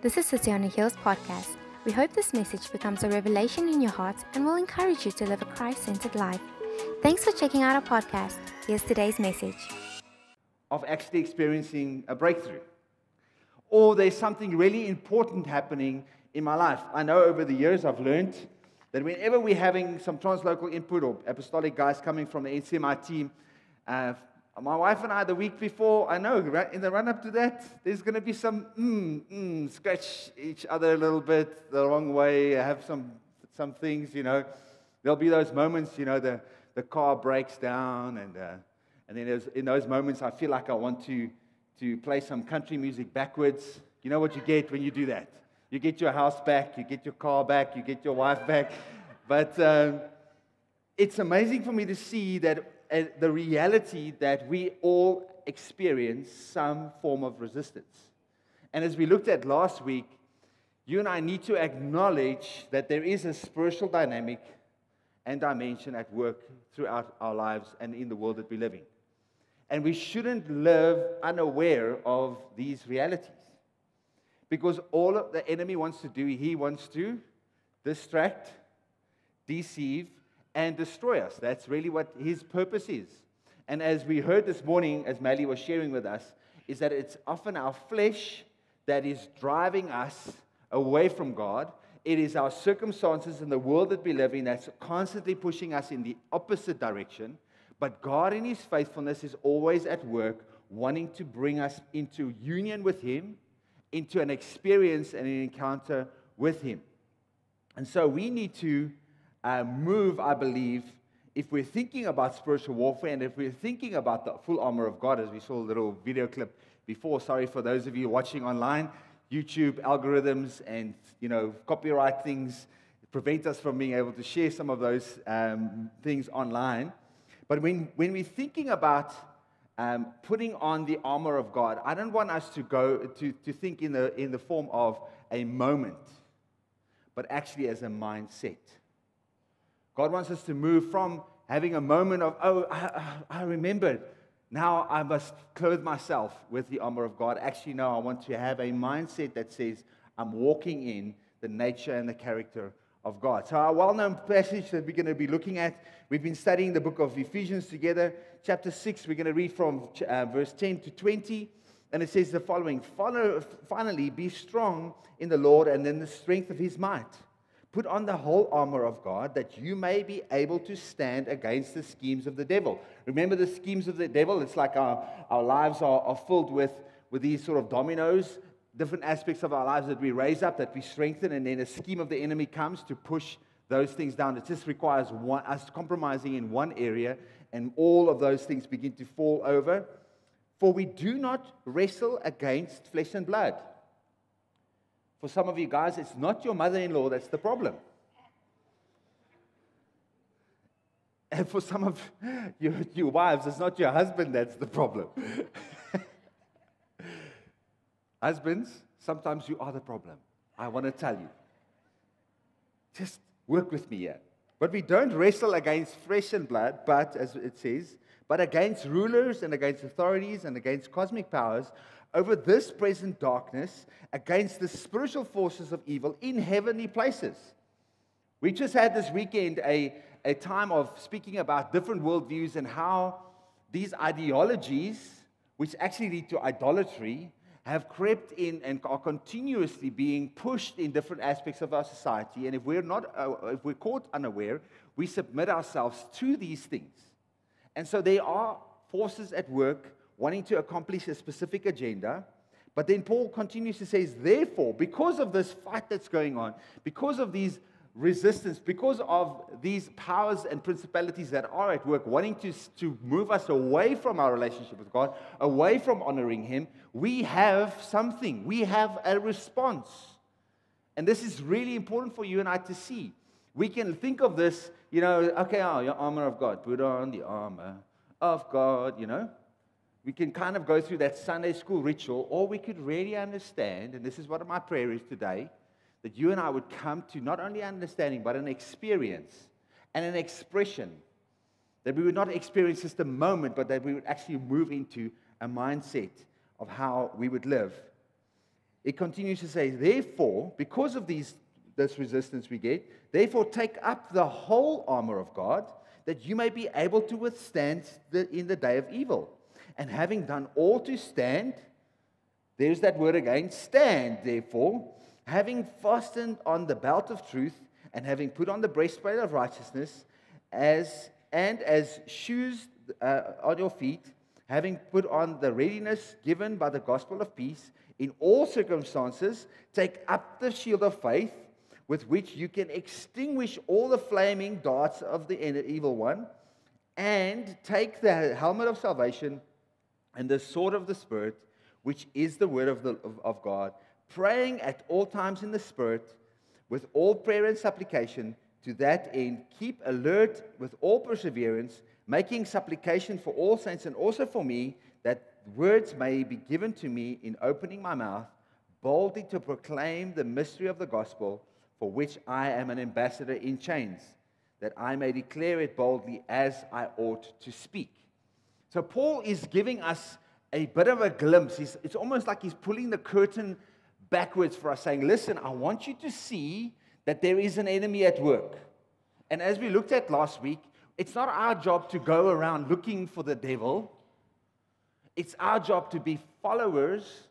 This is City on a Hills podcast. We hope this message becomes a revelation in your heart and will encourage you to live a Christ centered life. Thanks for checking out our podcast. Here's today's message. of actually experiencing a breakthrough. Or there's something really important happening in my life. I know over the years I've learned that whenever we're having some translocal input or apostolic guys coming from the NCMI team, uh, my wife and I, the week before, I know right, in the run up to that, there's going to be some mm, mm, scratch each other a little bit the wrong way, have some, some things, you know. There'll be those moments, you know, the, the car breaks down, and, uh, and then in those moments, I feel like I want to, to play some country music backwards. You know what you get when you do that? You get your house back, you get your car back, you get your wife back. But um, it's amazing for me to see that the reality that we all experience some form of resistance. And as we looked at last week, you and I need to acknowledge that there is a spiritual dynamic and dimension at work throughout our lives and in the world that we live in. And we shouldn't live unaware of these realities. Because all the enemy wants to do, he wants to distract, deceive, and destroy us. That's really what his purpose is. And as we heard this morning, as Melly was sharing with us, is that it's often our flesh that is driving us away from God. It is our circumstances in the world that we live in that's constantly pushing us in the opposite direction. But God, in His faithfulness, is always at work, wanting to bring us into union with Him, into an experience and an encounter with Him. And so we need to uh, move, I believe, if we're thinking about spiritual warfare and if we're thinking about the full armor of God, as we saw a little video clip before. Sorry for those of you watching online. YouTube algorithms and you know copyright things prevent us from being able to share some of those um, things online. But when, when we're thinking about um, putting on the armor of God, I don't want us to go to, to think in the, in the form of a moment, but actually as a mindset. God wants us to move from having a moment of, oh, I, I remembered. Now I must clothe myself with the armor of God. Actually, no, I want to have a mindset that says, I'm walking in the nature and the character of God. So, our well known passage that we're going to be looking at, we've been studying the book of Ephesians together. Chapter 6, we're going to read from uh, verse 10 to 20. And it says the following Finally, be strong in the Lord and in the strength of his might. Put on the whole armor of God that you may be able to stand against the schemes of the devil. Remember the schemes of the devil? It's like our, our lives are, are filled with, with these sort of dominoes, different aspects of our lives that we raise up, that we strengthen, and then a scheme of the enemy comes to push those things down. It just requires one, us compromising in one area, and all of those things begin to fall over. For we do not wrestle against flesh and blood for some of you guys, it's not your mother in law that's the problem. And for some of your, your wives, it's not your husband that's the problem. Husbands, sometimes you are the problem. I want to tell you. Just work with me here. But we don't wrestle against flesh and blood, but as it says, but against rulers and against authorities and against cosmic powers over this present darkness against the spiritual forces of evil in heavenly places. We just had this weekend a, a time of speaking about different worldviews and how these ideologies, which actually lead to idolatry, have crept in and are continuously being pushed in different aspects of our society. And if we're not, uh, if we're caught unaware, we submit ourselves to these things. And so there are forces at work wanting to accomplish a specific agenda. But then Paul continues to say, therefore, because of this fight that's going on, because of these resistance, because of these powers and principalities that are at work, wanting to, to move us away from our relationship with God, away from honoring Him, we have something. We have a response. And this is really important for you and I to see. We can think of this, you know, okay, oh, your armor of God, put on the armor of God, you know we can kind of go through that Sunday school ritual, or we could really understand, and this is what my prayer is today, that you and I would come to not only understanding, but an experience and an expression. That we would not experience just a moment, but that we would actually move into a mindset of how we would live. it continues to say, therefore, because of these, this resistance we get, therefore take up the whole armor of God, that you may be able to withstand the, in the day of evil. And having done all to stand, there's that word again, stand, therefore, having fastened on the belt of truth, and having put on the breastplate of righteousness, as and as shoes uh, on your feet, having put on the readiness given by the gospel of peace, in all circumstances, take up the shield of faith with which you can extinguish all the flaming darts of the evil one, and take the helmet of salvation and the sword of the Spirit, which is the word of, the, of, of God, praying at all times in the Spirit with all prayer and supplication. To that end, keep alert with all perseverance, making supplication for all saints and also for me that words may be given to me in opening my mouth, boldly to proclaim the mystery of the gospel, for which I am an ambassador in chains, that I may declare it boldly as I ought to speak. So, Paul is giving us a bit of a glimpse. He's, it's almost like he's pulling the curtain backwards for us, saying, Listen, I want you to see that there is an enemy at work. And as we looked at last week, it's not our job to go around looking for the devil. It's our job to be followers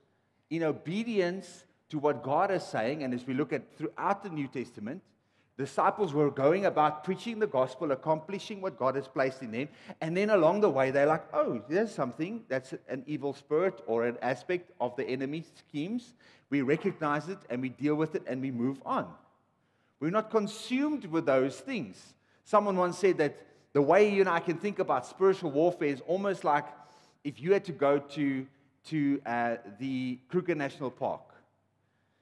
in obedience to what God is saying. And as we look at throughout the New Testament, disciples were going about preaching the gospel, accomplishing what God has placed in them. And then along the way, they're like, oh, there's something that's an evil spirit or an aspect of the enemy's schemes. We recognize it and we deal with it and we move on. We're not consumed with those things. Someone once said that the way you and I can think about spiritual warfare is almost like if you had to go to, to uh, the Kruger National Park,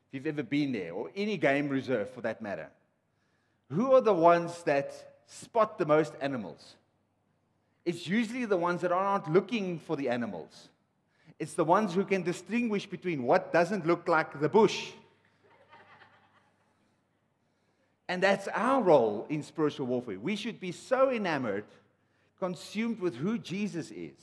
if you've ever been there, or any game reserve for that matter, who are the ones that spot the most animals? It's usually the ones that are not looking for the animals. It's the ones who can distinguish between what doesn't look like the bush. And that's our role in spiritual warfare. We should be so enamored, consumed with who Jesus is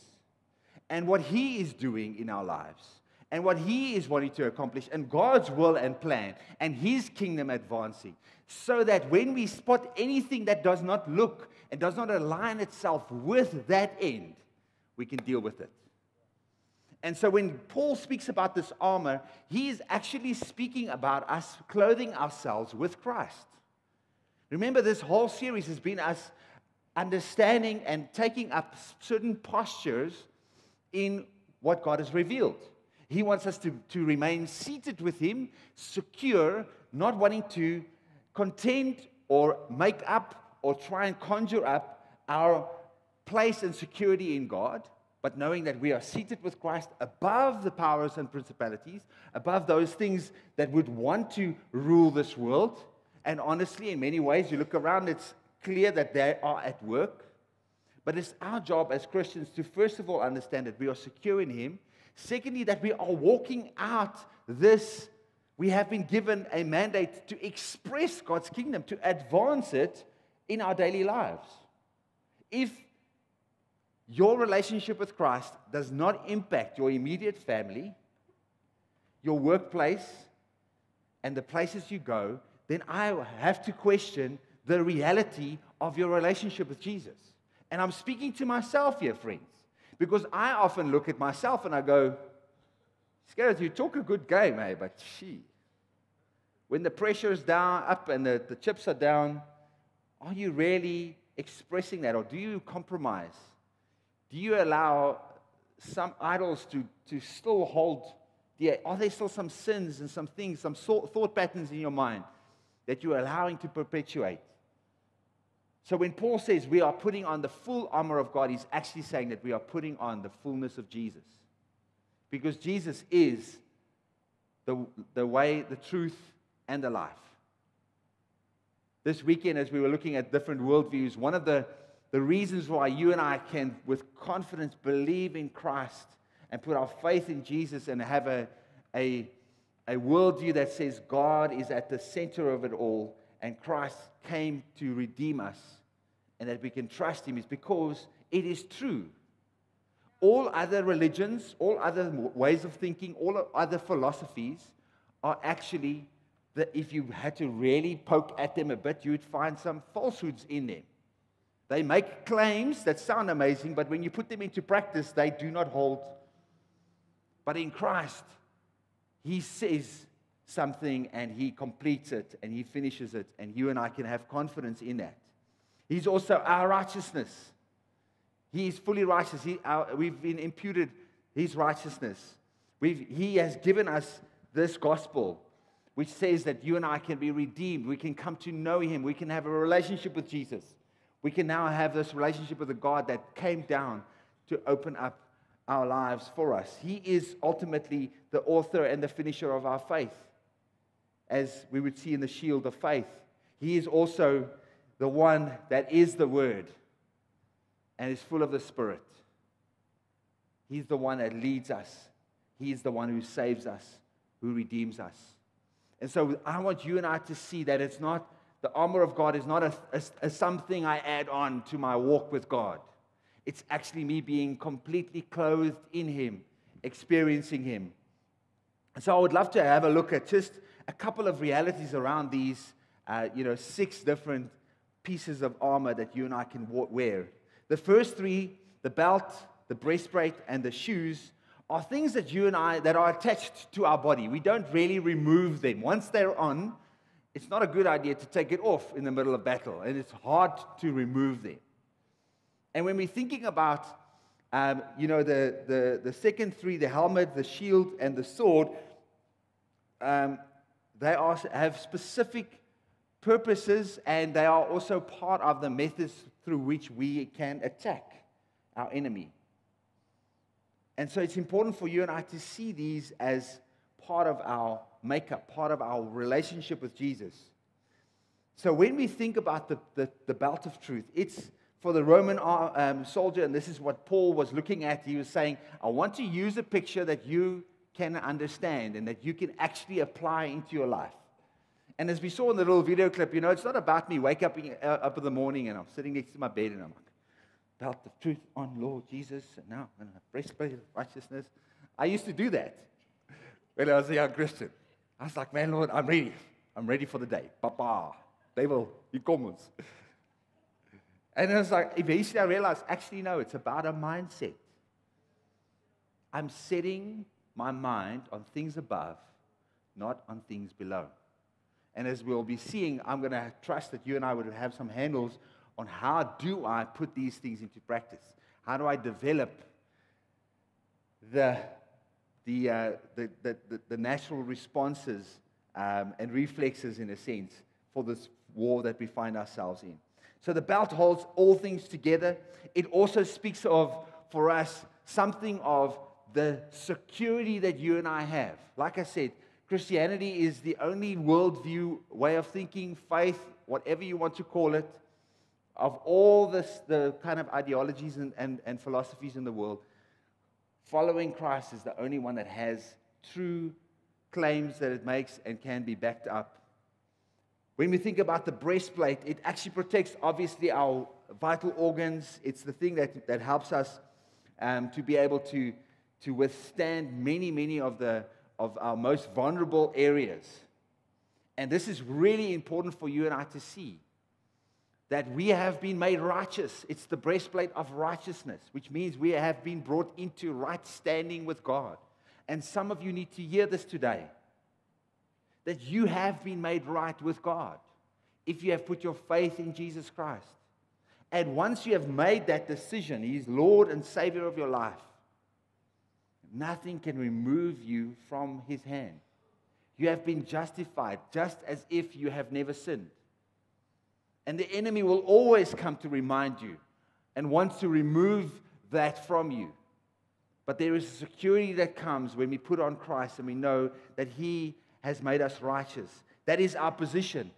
and what He is doing in our lives and what He is wanting to accomplish and God's will and plan and His kingdom advancing. So that when we spot anything that does not look and does not align itself with that end, we can deal with it. And so when Paul speaks about this armor, he is actually speaking about us clothing ourselves with Christ. Remember, this whole series has been us understanding and taking up certain postures in what God has revealed. He wants us to, to remain seated with Him, secure, not wanting to contend or make up or try and conjure up our place and security in God, but knowing that we are seated with Christ above the powers and principalities, above those things that would want to rule this world. And honestly, in many ways, you look around, it's clear that they are at work. But it's our job as Christians to first of all understand that we are secure in Him. Secondly, that we are walking out this. We have been given a mandate to express God's kingdom, to advance it in our daily lives. If your relationship with Christ does not impact your immediate family, your workplace, and the places you go, then I have to question the reality of your relationship with Jesus. And I'm speaking to myself here, friends, because I often look at myself and I go, You talk a good game, eh? But she, when the pressure is down, up and the, the chips are down, are you really expressing that or do you compromise? Do you allow some idols to, to still hold? The, are there still some sins and some things, some thought patterns in your mind that you're allowing to perpetuate? So when Paul says we are putting on the full armor of God, he's actually saying that we are putting on the fullness of Jesus. Because Jesus is the, the way, the truth, and the life. This weekend, as we were looking at different worldviews, one of the, the reasons why you and I can, with confidence, believe in Christ and put our faith in Jesus and have a, a, a worldview that says God is at the center of it all and Christ came to redeem us and that we can trust him is because it is true. All other religions, all other ways of thinking, all other philosophies are actually that if you had to really poke at them a bit, you would find some falsehoods in them. They make claims that sound amazing, but when you put them into practice, they do not hold. But in Christ, He says something and He completes it and He finishes it, and you and I can have confidence in that. He's also our righteousness. He is fully righteous. He, our, we've been imputed His righteousness. We've, he has given us this gospel, which says that you and I can be redeemed. We can come to know Him. We can have a relationship with Jesus. We can now have this relationship with a God that came down to open up our lives for us. He is ultimately the author and the finisher of our faith, as we would see in the shield of faith. He is also the one that is the Word and is full of the Spirit. He's the one that leads us, He's the one who saves us, who redeems us. And so I want you and I to see that it's not the armor of God is not a, a, a, something I add on to my walk with God. It's actually me being completely clothed in Him, experiencing Him. And so I would love to have a look at just a couple of realities around these, uh, you know, six different pieces of armor that you and I can wear. The first three, the belt, the breastplate, and the shoes, are things that you and I that are attached to our body. We don't really remove them. Once they're on, it's not a good idea to take it off in the middle of battle, and it's hard to remove them. And when we're thinking about, um, you know, the, the, the second three, the helmet, the shield, and the sword, um, they are, have specific purposes, and they are also part of the methods through which we can attack our enemy. And so it's important for you and I to see these as part of our makeup, part of our relationship with Jesus. So when we think about the, the, the belt of truth, it's for the Roman uh, um, soldier, and this is what Paul was looking at. He was saying, I want to use a picture that you can understand and that you can actually apply into your life. And as we saw in the little video clip, you know, it's not about me wake up, in, uh, up in the morning and I'm sitting next to my bed and I'm like, belt of truth on Lord Jesus, and now I'm going to breastplate of righteousness. I used to do that when I was a young Christian. I was like, man, Lord, I'm ready. I'm ready for the day. Papa, devil, he comes. And I was like, eventually I realized, actually, no, it's about a mindset. I'm setting my mind on things above, not on things below. And as we'll be seeing, I'm going to trust that you and I would have some handles on how do I put these things into practice? How do I develop the the, uh, the, the, the, natural responses um, and reflexes, in a sense, for this war that we find ourselves in. So the belt holds all things together. It also speaks of, for us, something of the security that you and I have. Like I said, Christianity is the only worldview, way of thinking, faith, whatever you want to call it, of all this, the kind of ideologies and, and, and philosophies in the world Following Christ is the only one that has true claims that it makes and can be backed up. When we think about the breastplate, it actually protects, obviously, our vital organs. It's the thing that, that helps us um, to be able to, to withstand many, many of, the, of our most vulnerable areas. And this is really important for you and I to see that we have been made righteous. It's the breastplate of righteousness, which means we have been brought into right standing with God. And some of you need to hear this today that you have been made right with God if you have put your faith in Jesus Christ. And once you have made that decision, He's Lord and Savior of your life, nothing can remove you from His hand. You have been justified just as if you have never sinned. And the enemy will always come to remind you and wants to remove that from you. But there is a security that comes when we put on Christ and we know that He has made us righteous. That is our position.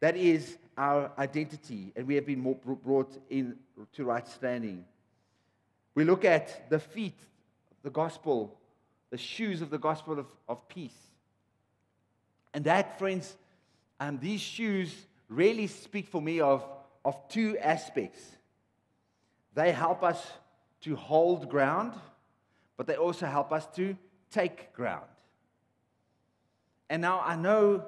That is our identity. And we have been brought in to right standing. We look at the feet, the gospel, the shoes of the gospel of, of peace. And that, friends, um, these shoes really speak for me of, of two aspects. They help us to hold ground, but they also help us to take ground. And now I know,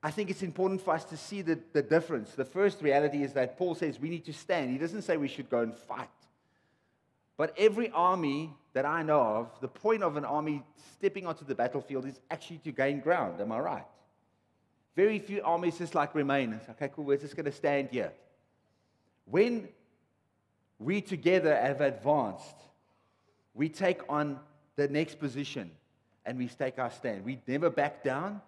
I think it's important for us to see the, the difference. The first reality is that Paul says we need to stand. He doesn't say we should go and fight. But every army that I know of, the point of an army stepping onto the battlefield is actually to gain ground. Am I right? Very few armies just like remain. It's okay, cool, we're just going to stand here. When we together have advanced, we take on the next position and we take our stand. We never back down.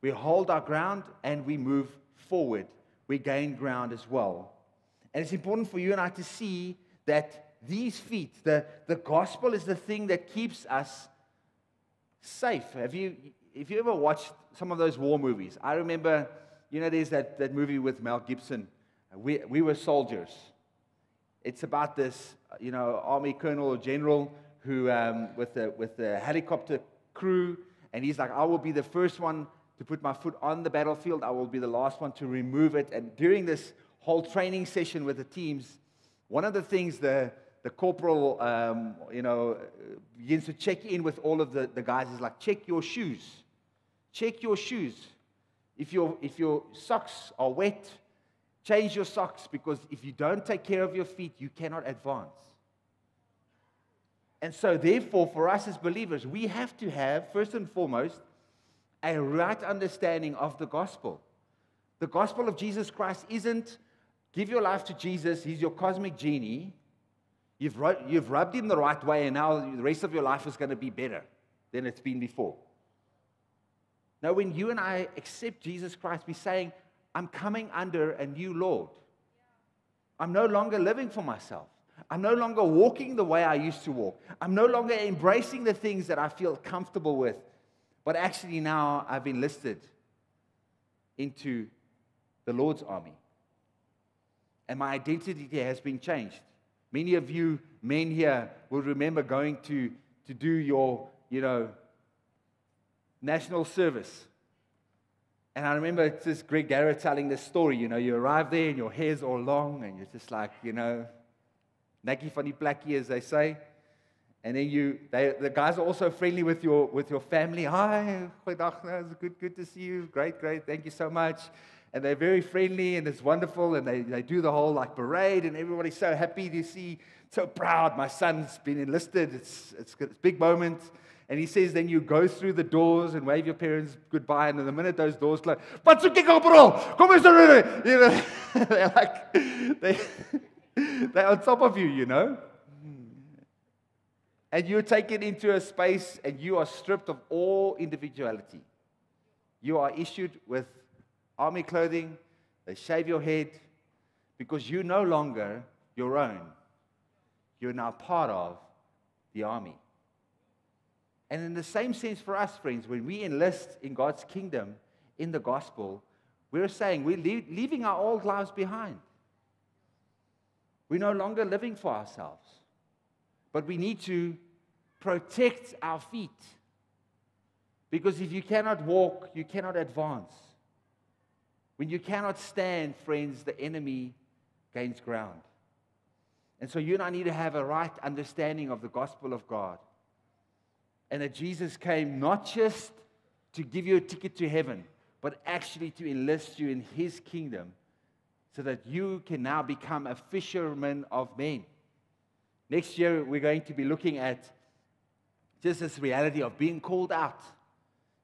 We hold our ground and we move forward. We gain ground as well. And it's important for you and I to see that these feet, the, the gospel is the thing that keeps us safe. Have you, if you ever watched some of those war movies, I remember, you know, there's that, that movie with Mel Gibson, we, we Were Soldiers. It's about this, you know, army colonel or general who, um, with, the, with the helicopter crew, and he's like, I will be the first one to put my foot on the battlefield. I will be the last one to remove it. And during this whole training session with the teams, one of the things the, the corporal, um, you know, begins to check in with all of the, the guys is like, check your shoes. Check your shoes. If your, if your socks are wet, change your socks because if you don't take care of your feet, you cannot advance. And so, therefore, for us as believers, we have to have, first and foremost, a right understanding of the gospel. The gospel of Jesus Christ isn't give your life to Jesus, he's your cosmic genie. You've, you've rubbed him the right way, and now the rest of your life is going to be better than it's been before. Now, when you and I accept Jesus Christ, we're saying, I'm coming under a new Lord. I'm no longer living for myself. I'm no longer walking the way I used to walk. I'm no longer embracing the things that I feel comfortable with. But actually, now I've enlisted into the Lord's army. And my identity has been changed. Many of you men here will remember going to, to do your, you know, national service. And I remember just Greg Garrett telling this story. You know, you arrive there and your hair's all long and you're just like, you know, Nike funny placky, as they say. And then you, they, the guys are also friendly with your, with your family. Hi, good, good to see you. Great, great. Thank you so much and they're very friendly and it's wonderful and they, they do the whole like parade and everybody's so happy to see so proud. My son's been enlisted. It's, it's, it's a big moment. And he says then you go through the doors and wave your parents goodbye and in the minute those doors close but you know they're like they, they're on top of you you know? And you're taken into a space and you are stripped of all individuality. You are issued with army clothing, they shave your head because you're no longer your own. You're now part of the army. And in the same sense for us, friends, when we enlist in God's kingdom in the gospel, we're saying we're leaving our old lives behind. We're no longer living for ourselves, but we need to protect our feet. Because if you cannot walk, you cannot advance. When you cannot stand, friends, the enemy gains ground. And so you and I need to have a right understanding of the gospel of God. And that Jesus came not just to give you a ticket to heaven, but actually to enlist you in his kingdom so that you can now become a fisherman of men. Next year, we're going to be looking at just this reality of being called out.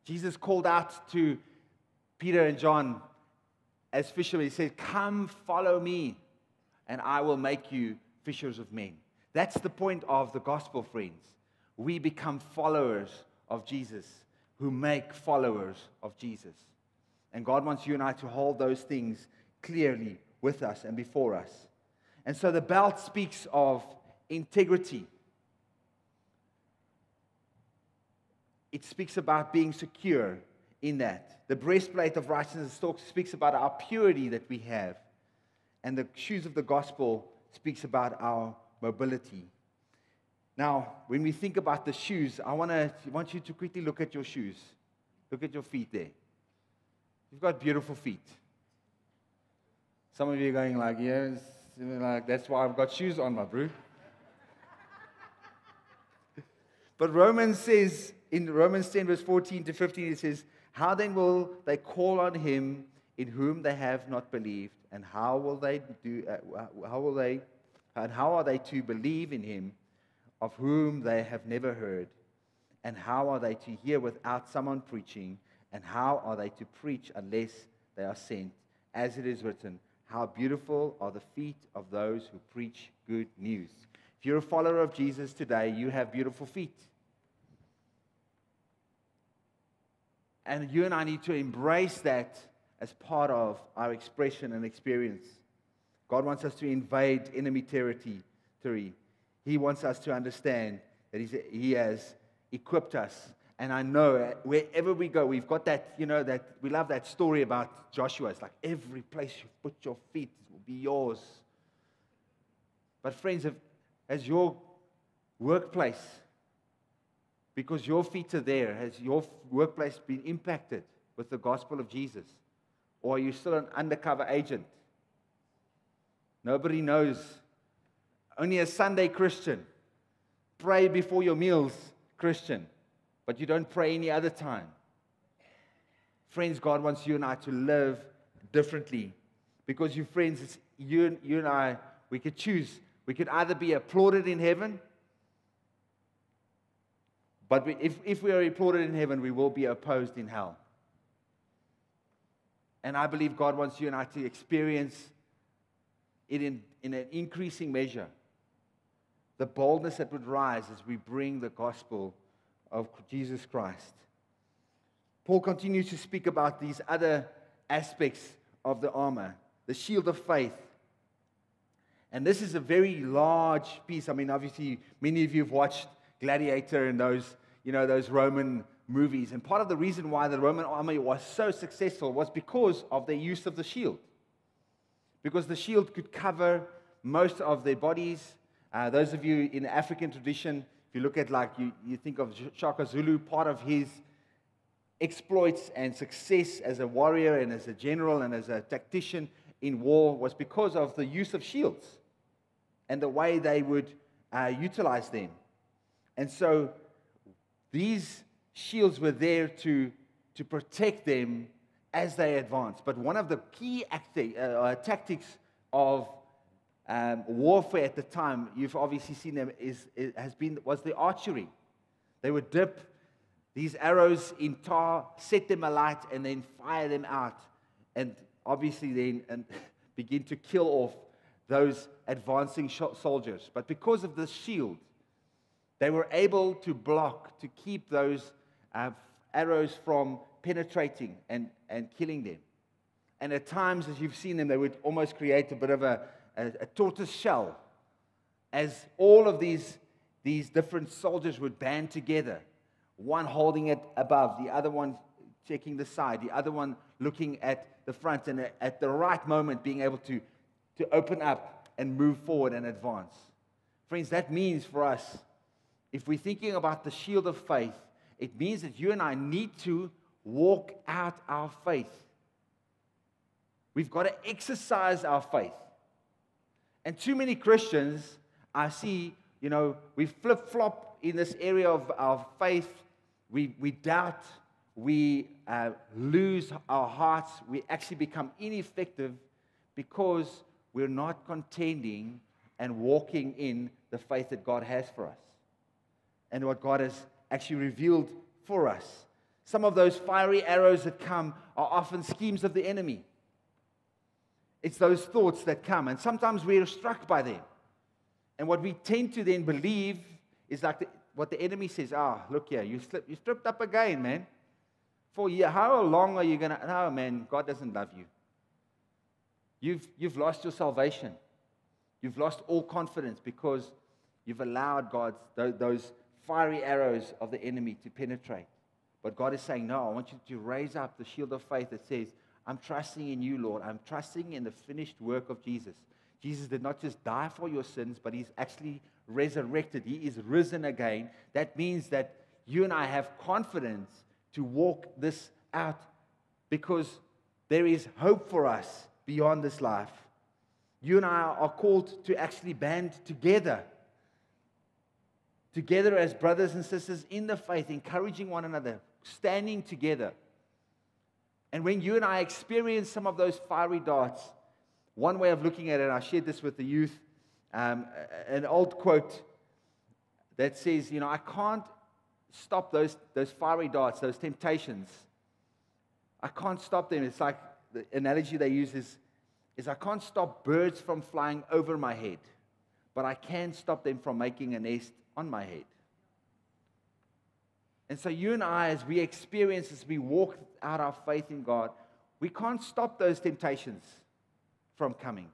Jesus called out to Peter and John as fishermen, he said, Come follow me, and I will make you fishers of men. That's the point of the gospel, friends. We become followers of Jesus, who make followers of Jesus. And God wants you and I to hold those things clearly with us and before us. And so the belt speaks of integrity. It speaks about being secure in that. The breastplate of righteousness speaks about our purity that we have, and the shoes of the gospel speaks about our mobility. Now, when we think about the shoes, I want, to, want you to quickly look at your shoes. Look at your feet there. You've got beautiful feet. Some of you are going like, yes, like that's why I've got shoes on, my bro. but Romans says in Romans 10, verse 14 to 15, it says, How then will they call on him in whom they have not believed? And how will they do, uh, how will they, and how are they to believe in him of whom they have never heard? And how are they to hear without someone preaching? And how are they to preach unless they are sent? As it is written, How beautiful are the feet of those who preach good news. If you're a follower of Jesus today, you have beautiful feet. And you and I need to embrace that as part of our expression and experience. God wants us to invade enemy territory. He wants us to understand that He has equipped us. And I know wherever we go, we've got that, you know, that we love that story about Joshua. It's like every place you put your feet will be yours. But, friends, has your workplace, because your feet are there, has your workplace been impacted with the gospel of Jesus? Or are you still an undercover agent? Nobody knows. Only a Sunday Christian. Pray before your meals Christian, but you don't pray any other time. Friends, God wants you and I to live differently. Because you friends, you, you and I, we could choose. We could either be applauded in heaven, but we, if, if we are applauded in heaven, we will be opposed in hell. And I believe God wants you and I to experience it in, in an increasing measure the boldness that would rise as we bring the gospel of Jesus Christ. Paul continues to speak about these other aspects of the armor the shield of faith. And this is a very large piece. I mean, obviously, many of you have watched Gladiator and those, you know, those Roman movies. And part of the reason why the Roman army was so successful was because of their use of the shield. Because the shield could cover most of their bodies, uh, those of you in the African tradition, if you look at like, you, you think of Shaka Zulu, part of his exploits and success as a warrior and as a general and as a tactician in war was because of the use of shields and the way they would uh, utilize them. And so these shields were there to, to protect them as they advanced. But one of the key acti- uh, tactics of um, warfare at the time, you've obviously seen them, is, has been, was the archery. They would dip these arrows in tar, set them alight, and then fire them out. And obviously then and begin to kill off those advancing soldiers. But because of the shield, they were able to block, to keep those uh, arrows from penetrating and, and killing them. And at times, as you've seen them, they would almost create a bit of a, a, a tortoise shell as all of these, these different soldiers would band together, one holding it above, the other one checking the side, the other one looking at the front, and at the right moment being able to, to open up and move forward and advance. Friends, that means for us, if we're thinking about the shield of faith, it means that you and I need to walk out our faith. We've got to exercise our faith. And too many Christians, I see, you know, we flip flop in this area of our faith. We, we doubt, we uh, lose our hearts, we actually become ineffective because we're not contending and walking in the faith that God has for us and what God has actually revealed for us. Some of those fiery arrows that come are often schemes of the enemy. It's those thoughts that come, and sometimes we are struck by them. And what we tend to then believe is like the, what the enemy says ah, look here, you, slip, you stripped up again, man. For how long are you going to? No, man, God doesn't love you. You've, you've lost your salvation. You've lost all confidence because you've allowed God's, those fiery arrows of the enemy to penetrate. But God is saying, No, I want you to raise up the shield of faith that says, I'm trusting in you, Lord. I'm trusting in the finished work of Jesus. Jesus did not just die for your sins, but he's actually resurrected. He is risen again. That means that you and I have confidence to walk this out because there is hope for us beyond this life. You and I are called to actually band together together as brothers and sisters in the faith, encouraging one another, standing together. And when you and I experience some of those fiery darts, one way of looking at it, I shared this with the youth, um, an old quote that says, You know, I can't stop those, those fiery darts, those temptations. I can't stop them. It's like the analogy they use is, is I can't stop birds from flying over my head, but I can stop them from making a nest on my head. And so, you and I, as we experience, as we walk out our faith in God, we can't stop those temptations from coming.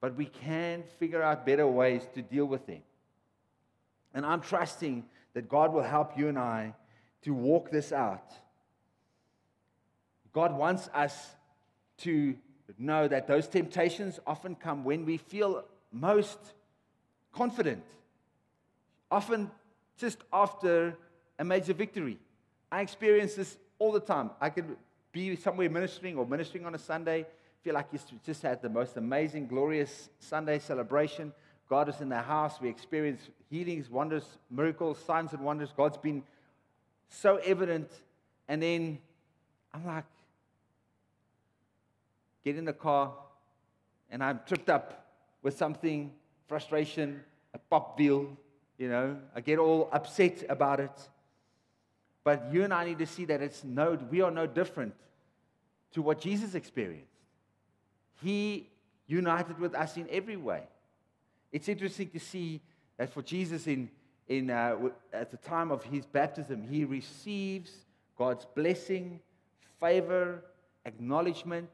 But we can figure out better ways to deal with them. And I'm trusting that God will help you and I to walk this out. God wants us to know that those temptations often come when we feel most confident, often just after a major victory. I experience this all the time. I could be somewhere ministering or ministering on a Sunday feel like you just had the most amazing, glorious Sunday celebration. God is in the house. We experience healings, wonders, miracles, signs, and wonders. God's been so evident. And then I'm like, get in the car, and I'm tripped up with something, frustration, a pop deal, you know. I get all upset about it. But you and I need to see that it's no, we are no different to what Jesus experienced. He united with us in every way. It's interesting to see that for Jesus, in, in, uh, at the time of his baptism, he receives God's blessing, favor, acknowledgement,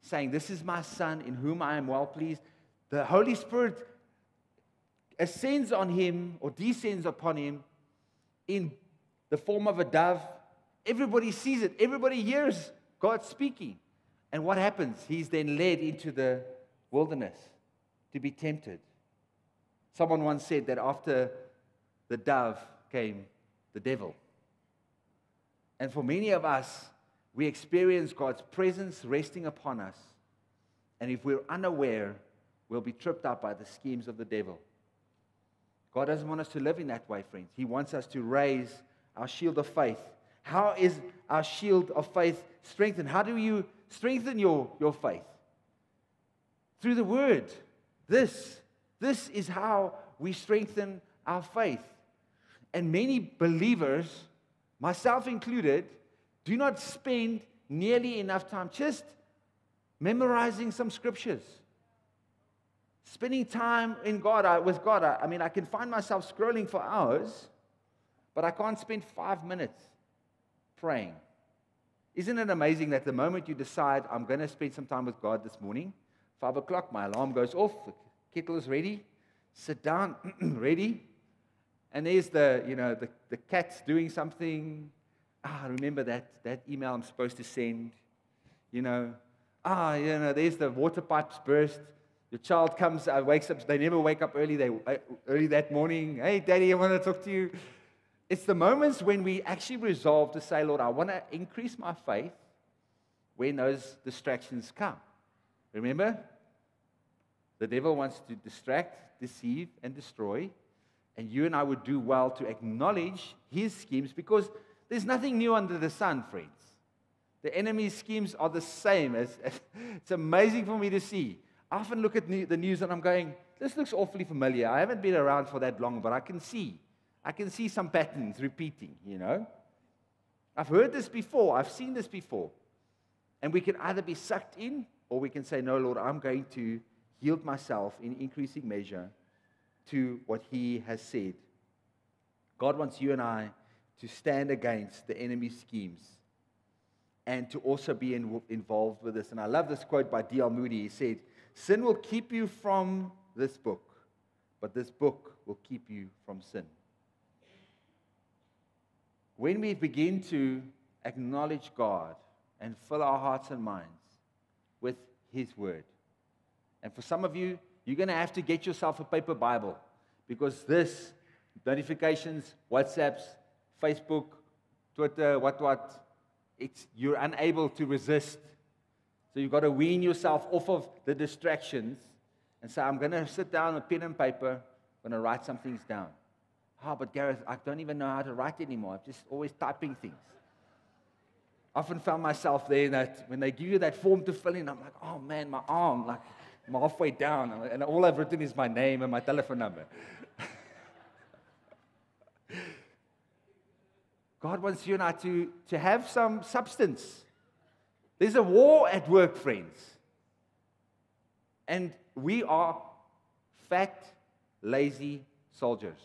saying, This is my son in whom I am well pleased. The Holy Spirit ascends on him or descends upon him in the form of a dove. Everybody sees it, everybody hears God speaking. And what happens? He's then led into the wilderness to be tempted. Someone once said that after the dove came the devil. And for many of us, we experience God's presence resting upon us. And if we're unaware, we'll be tripped up by the schemes of the devil. God doesn't want us to live in that way, friends. He wants us to raise our shield of faith. How is our shield of faith strengthened? How do you strengthen your, your faith? Through the word. This, this is how we strengthen our faith. And many believers, myself included, do not spend nearly enough time just memorizing some scriptures. Spending time in God, I, with God. I, I mean, I can find myself scrolling for hours, but I can't spend five minutes praying. Isn't it amazing that the moment you decide, I'm going to spend some time with God this morning, five o'clock, my alarm goes off, the kettle is ready, sit down, ready, and there's the, you know, the, the cat's doing something. Ah, remember that, that email I'm supposed to send, you know. Ah, you know, there's the water pipes burst. Your child comes, uh, wakes up. They never wake up early. They uh, early that morning. Hey, Daddy, I want to talk to you. It's the moments when we actually resolve to say, Lord, I want to increase my faith when those distractions come. Remember? The devil wants to distract, deceive, and destroy. And you and I would do well to acknowledge his schemes because there's nothing new under the sun, friends. The enemy's schemes are the same. It's amazing for me to see. I often look at the news and I'm going, this looks awfully familiar. I haven't been around for that long, but I can see I can see some patterns repeating, you know. I've heard this before, I've seen this before. And we can either be sucked in or we can say, No, Lord, I'm going to yield myself in increasing measure to what He has said. God wants you and I to stand against the enemy's schemes and to also be in, involved with this. And I love this quote by D.L. Moody. He said, Sin will keep you from this book, but this book will keep you from sin when we begin to acknowledge God and fill our hearts and minds with His Word. And for some of you, you're going to have to get yourself a paper Bible because this notifications, WhatsApps, Facebook, Twitter, what, what, it's, you're unable to resist. So you've got to wean yourself off of the distractions and say, I'm going to sit down with pen and paper, I'm going to write some things down. Oh, but Gareth, I don't even know how to write anymore. I'm just always typing things. I Often found myself there that when they give you that form to fill in, I'm like, oh man, my arm, like I'm halfway down, and all I've written is my name and my telephone number. God wants you and I to, to have some substance. There's a war at work, friends. And we are fat, lazy soldiers.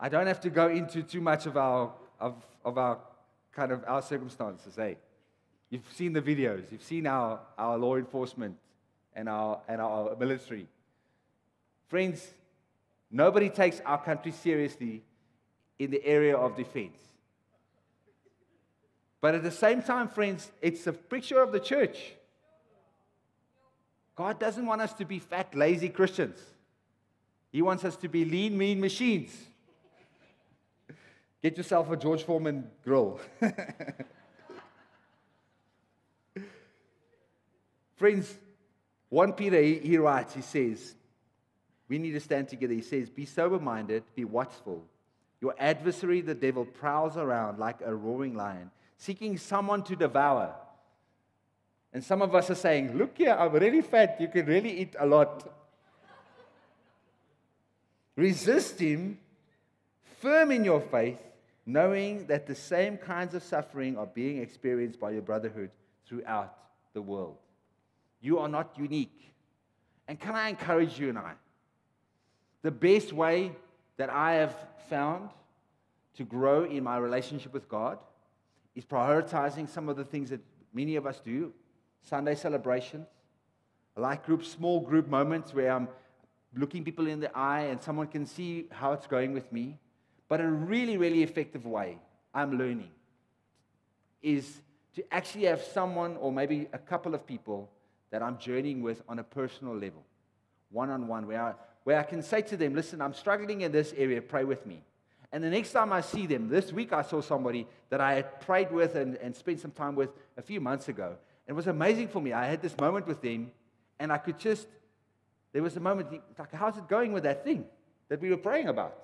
I don't have to go into too much of our, of, of our kind of our circumstances, eh? You've seen the videos, you've seen our, our law enforcement and our, and our military. Friends, nobody takes our country seriously in the area of defense. But at the same time, friends, it's a picture of the church. God doesn't want us to be fat, lazy Christians. He wants us to be lean, mean machines. Get yourself a George Foreman grill. Friends, 1 Peter, he, he writes, he says, we need to stand together. He says, Be sober minded, be watchful. Your adversary, the devil, prowls around like a roaring lion, seeking someone to devour. And some of us are saying, Look here, I'm really fat. You can really eat a lot. Resist him, firm in your faith, knowing that the same kinds of suffering are being experienced by your brotherhood throughout the world. You are not unique. And can I encourage you and I? The best way that I have found to grow in my relationship with God is prioritizing some of the things that many of us do Sunday celebrations, life group, small group moments where I'm looking people in the eye and someone can see how it's going with me. But a really, really effective way I'm learning is to actually have someone or maybe a couple of people that I'm journeying with on a personal level, one on one, where I, where I can say to them, Listen, I'm struggling in this area, pray with me. And the next time I see them, this week I saw somebody that I had prayed with and, and spent some time with a few months ago. It was amazing for me. I had this moment with them, and I could just, there was a moment, like, how's it going with that thing that we were praying about?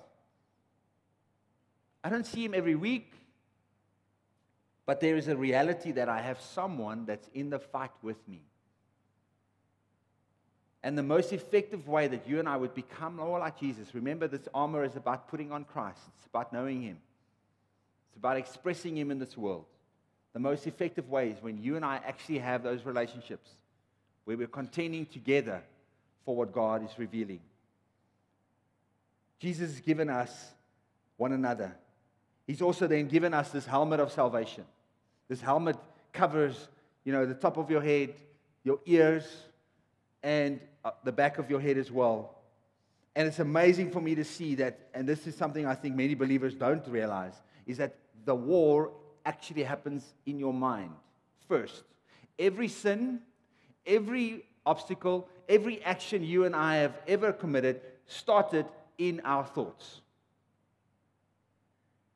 I don't see him every week, but there is a reality that I have someone that's in the fight with me. And the most effective way that you and I would become more like Jesus, remember this armor is about putting on Christ, it's about knowing Him, it's about expressing Him in this world. The most effective way is when you and I actually have those relationships where we're contending together for what God is revealing. Jesus has given us one another. He's also then given us this helmet of salvation. This helmet covers, you know, the top of your head, your ears, and uh, the back of your head as well. And it's amazing for me to see that, and this is something I think many believers don't realize, is that the war actually happens in your mind first. Every sin, every obstacle, every action you and I have ever committed started in our thoughts.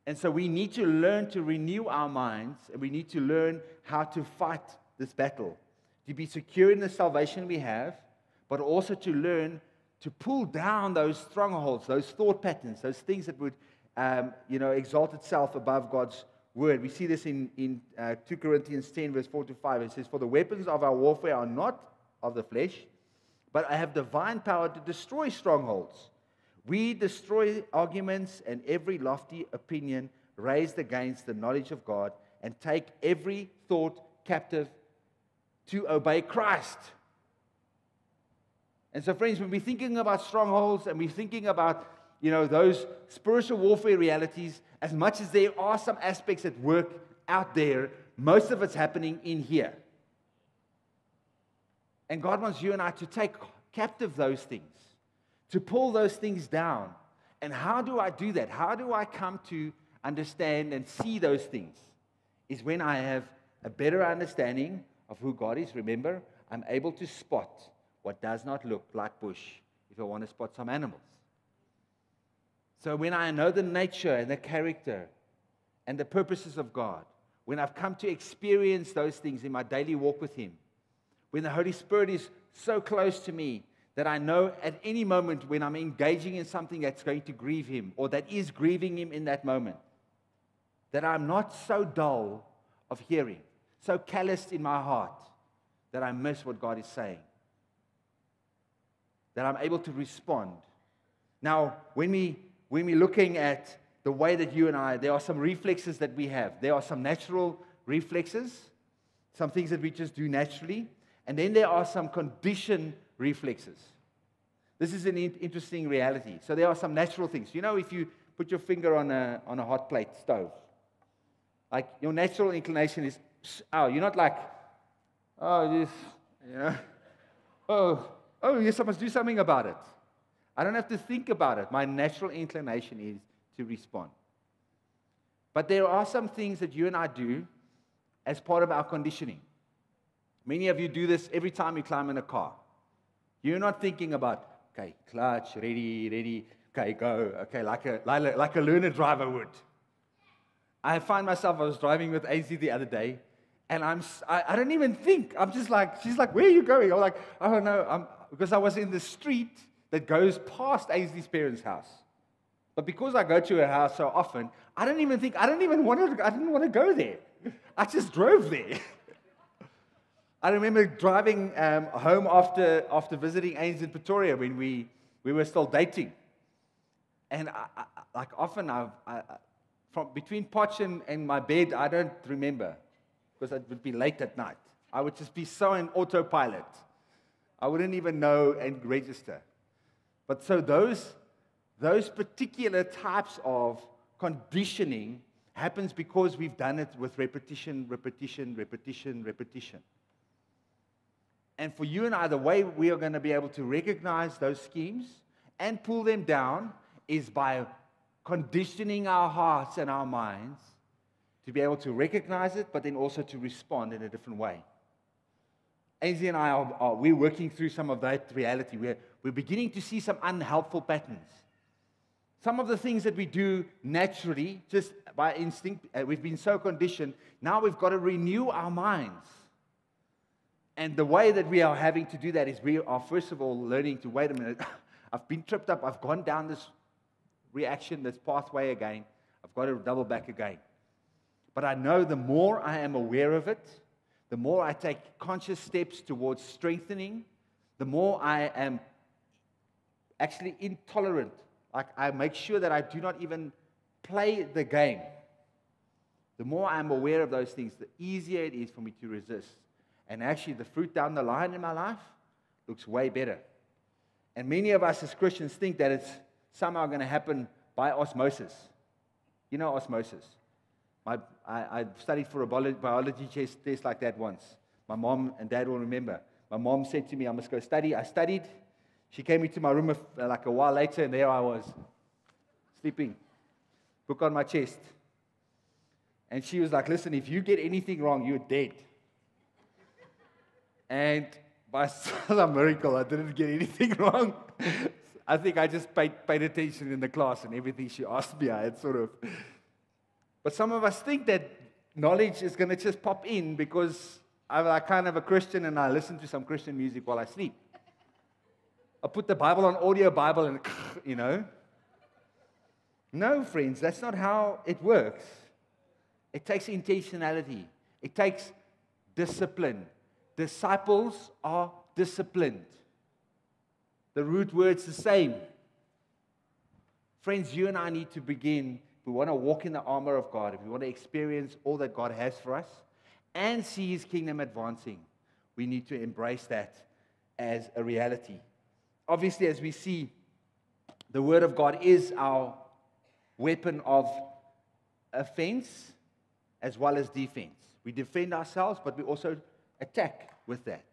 And so we need to learn to renew our minds and we need to learn how to fight this battle, to be secure in the salvation we have, but also to learn to pull down those strongholds, those thought patterns, those things that would um, you know, exalt itself above God's word. We see this in, in uh, 2 Corinthians 10, verse 4 to 5. It says, For the weapons of our warfare are not of the flesh, but I have divine power to destroy strongholds. We destroy arguments and every lofty opinion raised against the knowledge of God and take every thought captive to obey Christ. And so, friends, when we're thinking about strongholds and we're thinking about you know, those spiritual warfare realities, as much as there are some aspects at work out there, most of it's happening in here. And God wants you and I to take captive those things, to pull those things down. And how do I do that? How do I come to understand and see those things? Is when I have a better understanding of who God is. Remember, I'm able to spot what does not look like bush if I want to spot some animals. So when I know the nature and the character and the purposes of God, when I've come to experience those things in my daily walk with Him, when the Holy Spirit is so close to me that I know at any moment when I'm engaging in something that's going to grieve him or that is grieving him in that moment, that I'm not so dull of hearing, so calloused in my heart that I miss what God is saying, that I'm able to respond. Now, when, we, when we're looking at the way that you and I, there are some reflexes that we have. There are some natural reflexes, some things that we just do naturally, and then there are some conditioned reflexes. This is an interesting reality. So there are some natural things. You know, if you put your finger on a, on a hot plate stove, like your natural inclination is, oh, you're not like, oh, this, you know, oh, oh, yes, I must do something about it. I don't have to think about it. My natural inclination is to respond. But there are some things that you and I do as part of our conditioning. Many of you do this every time you climb in a car. You're not thinking about, okay, clutch, ready, ready, okay, go, okay, like a, like, a, like a learner driver would. I find myself, I was driving with AZ the other day, and I'm, I, I don't even think. I'm just like, she's like, where are you going? I'm like, oh no, I'm, because I was in the street that goes past AZ's parents' house. But because I go to her house so often, I don't even think, I don't even want to, I didn't want to go there. I just drove there. I remember driving um, home after, after visiting Ains in Pretoria when we, we were still dating. And I, I, like often, I, from between Potch and, and my bed, I don't remember because it would be late at night. I would just be so in autopilot. I wouldn't even know and register. But so those, those particular types of conditioning happens because we've done it with repetition, repetition, repetition, repetition. And for you and I, the way we are going to be able to recognize those schemes and pull them down is by conditioning our hearts and our minds to be able to recognize it, but then also to respond in a different way. AZ and I are, are we're working through some of that reality. We're, we're beginning to see some unhelpful patterns. Some of the things that we do naturally, just by instinct, uh, we've been so conditioned. Now we've got to renew our minds and the way that we are having to do that is we are, first of all, learning to wait a minute. I've been tripped up. I've gone down this reaction, this pathway again. I've got to double back again. But I know the more I am aware of it, the more I take conscious steps towards strengthening, the more I am actually intolerant. Like I make sure that I do not even play the game. The more I'm aware of those things, the easier it is for me to resist. And actually, the fruit down the line in my life looks way better. And many of us as Christians think that it's somehow going to happen by osmosis. You know osmosis. My, I, I studied for a biology test, test like that once. My mom and dad will remember. My mom said to me, I must go study. I studied. She came into my room a, uh, like a while later, and there I was, sleeping, book on my chest. And she was like, Listen, if you get anything wrong, you're dead. And by some miracle, I didn't get anything wrong. I think I just paid, paid attention in the class and everything she asked me, I had sort of. But some of us think that knowledge is going to just pop in because I'm like kind of a Christian and I listen to some Christian music while I sleep. I put the Bible on audio Bible and, you know. No, friends, that's not how it works. It takes intentionality, it takes discipline, Disciples are disciplined. The root word's the same. Friends, you and I need to begin. We want to walk in the armor of God, if we want to experience all that God has for us and see his kingdom advancing, we need to embrace that as a reality. Obviously, as we see, the word of God is our weapon of offense as well as defense. We defend ourselves, but we also attack with that.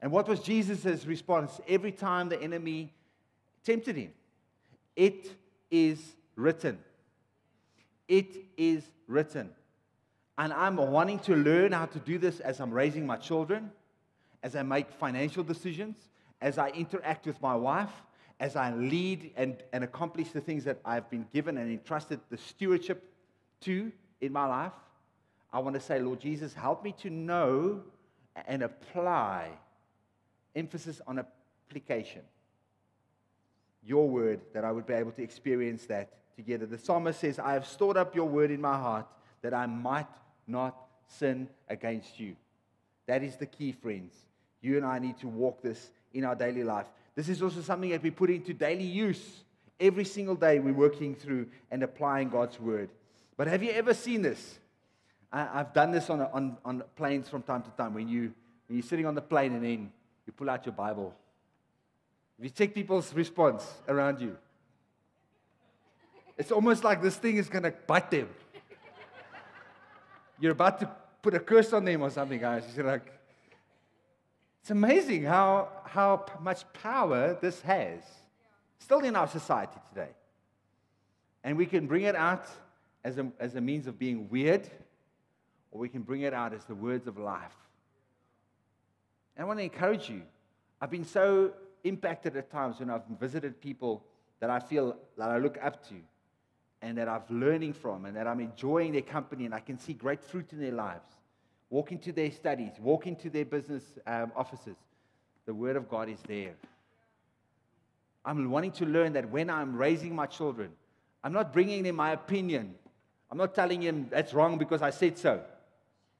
And what was Jesus' response every time the enemy tempted him? It is written. It is written. And I'm wanting to learn how to do this as I'm raising my children, as I make financial decisions, as I interact with my wife, as I lead and, and accomplish the things that I've been given and entrusted the stewardship to in my life. I want to say, Lord Jesus, help me to know and apply emphasis on application. Your word, that I would be able to experience that together. The psalmist says, I have stored up your word in my heart that I might not sin against you. That is the key, friends. You and I need to walk this in our daily life. This is also something that we put into daily use. Every single day we're working through and applying God's word. But have you ever seen this? I, have done this on, on, on planes from time to time. When, you, when you're sitting on the plane and then you pull out your Bible. If you check people's response around you, it's almost like this thing is going to bite them. You're about to put a curse on them or something, guys. You're like, it's amazing how, how much power this has, still in our society today. And we can bring it out as a, as a means of being weird, or we can bring it out as the words of life. And I want to encourage you. I've been so impacted at times when I've visited people that I feel that I look up to and that I'm learning from and that I'm enjoying their company and I can see great fruit in their lives. Walk into their studies, walk into their business um, offices. The Word of God is there. I'm wanting to learn that when I'm raising my children, I'm not bringing them my opinion. I'm not telling them that's wrong because I said so.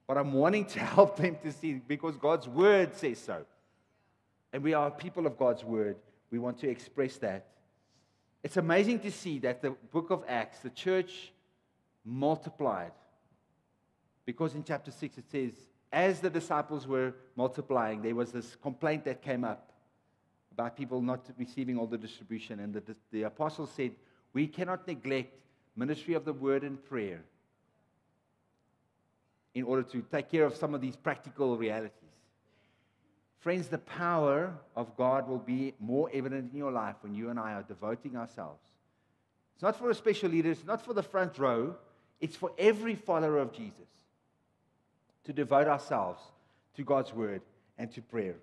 But I'm wanting to help them to see because God's Word says so. And we are people of God's Word. We want to express that. It's amazing to see that the book of Acts, the church multiplied. Because in chapter 6 it says, as the disciples were multiplying, there was this complaint that came up about people not receiving all the distribution. And the, the, apostles said, We cannot neglect ministry of the word and prayer in order to take care of some of these practical realities. Friends, the power of God will be more evident in your life when you and I are devoting ourselves. It's not for a special leader, it's not for the front row, it's for every follower of Jesus to devote ourselves to God's word and to prayer.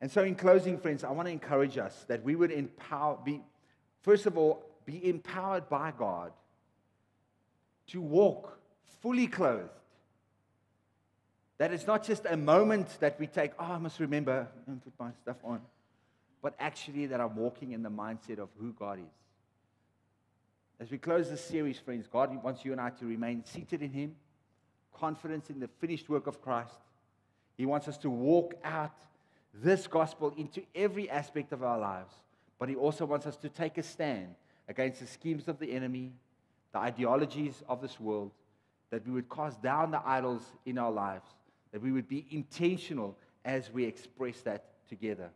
And so, in closing, friends, I want to encourage us that we would empower, be, first of all, be empowered by God to walk fully clothed that it's not just a moment that we take, oh, I must remember and put my stuff on, but actually that I'm walking in the mindset of who God is. As we close this series, friends, God wants you and I to remain seated in Him, confidence in the finished work of Christ. He wants us to walk out this gospel into every aspect of our lives, but He also wants us to take a stand against the schemes of the enemy, the ideologies of this world, that we would cast down the idols in our lives that we would be intentional as we express that together.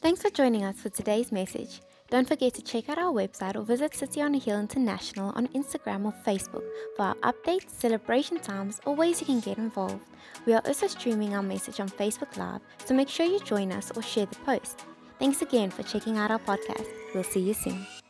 Thanks for joining us for today's message. Don't forget to check out our website or visit City on a Hill International on Instagram or Facebook for our updates, celebration times, or ways you can get involved. We are also streaming our message on Facebook Live, so make sure you join us or share the post. Thanks again for checking out our podcast. We'll see you soon.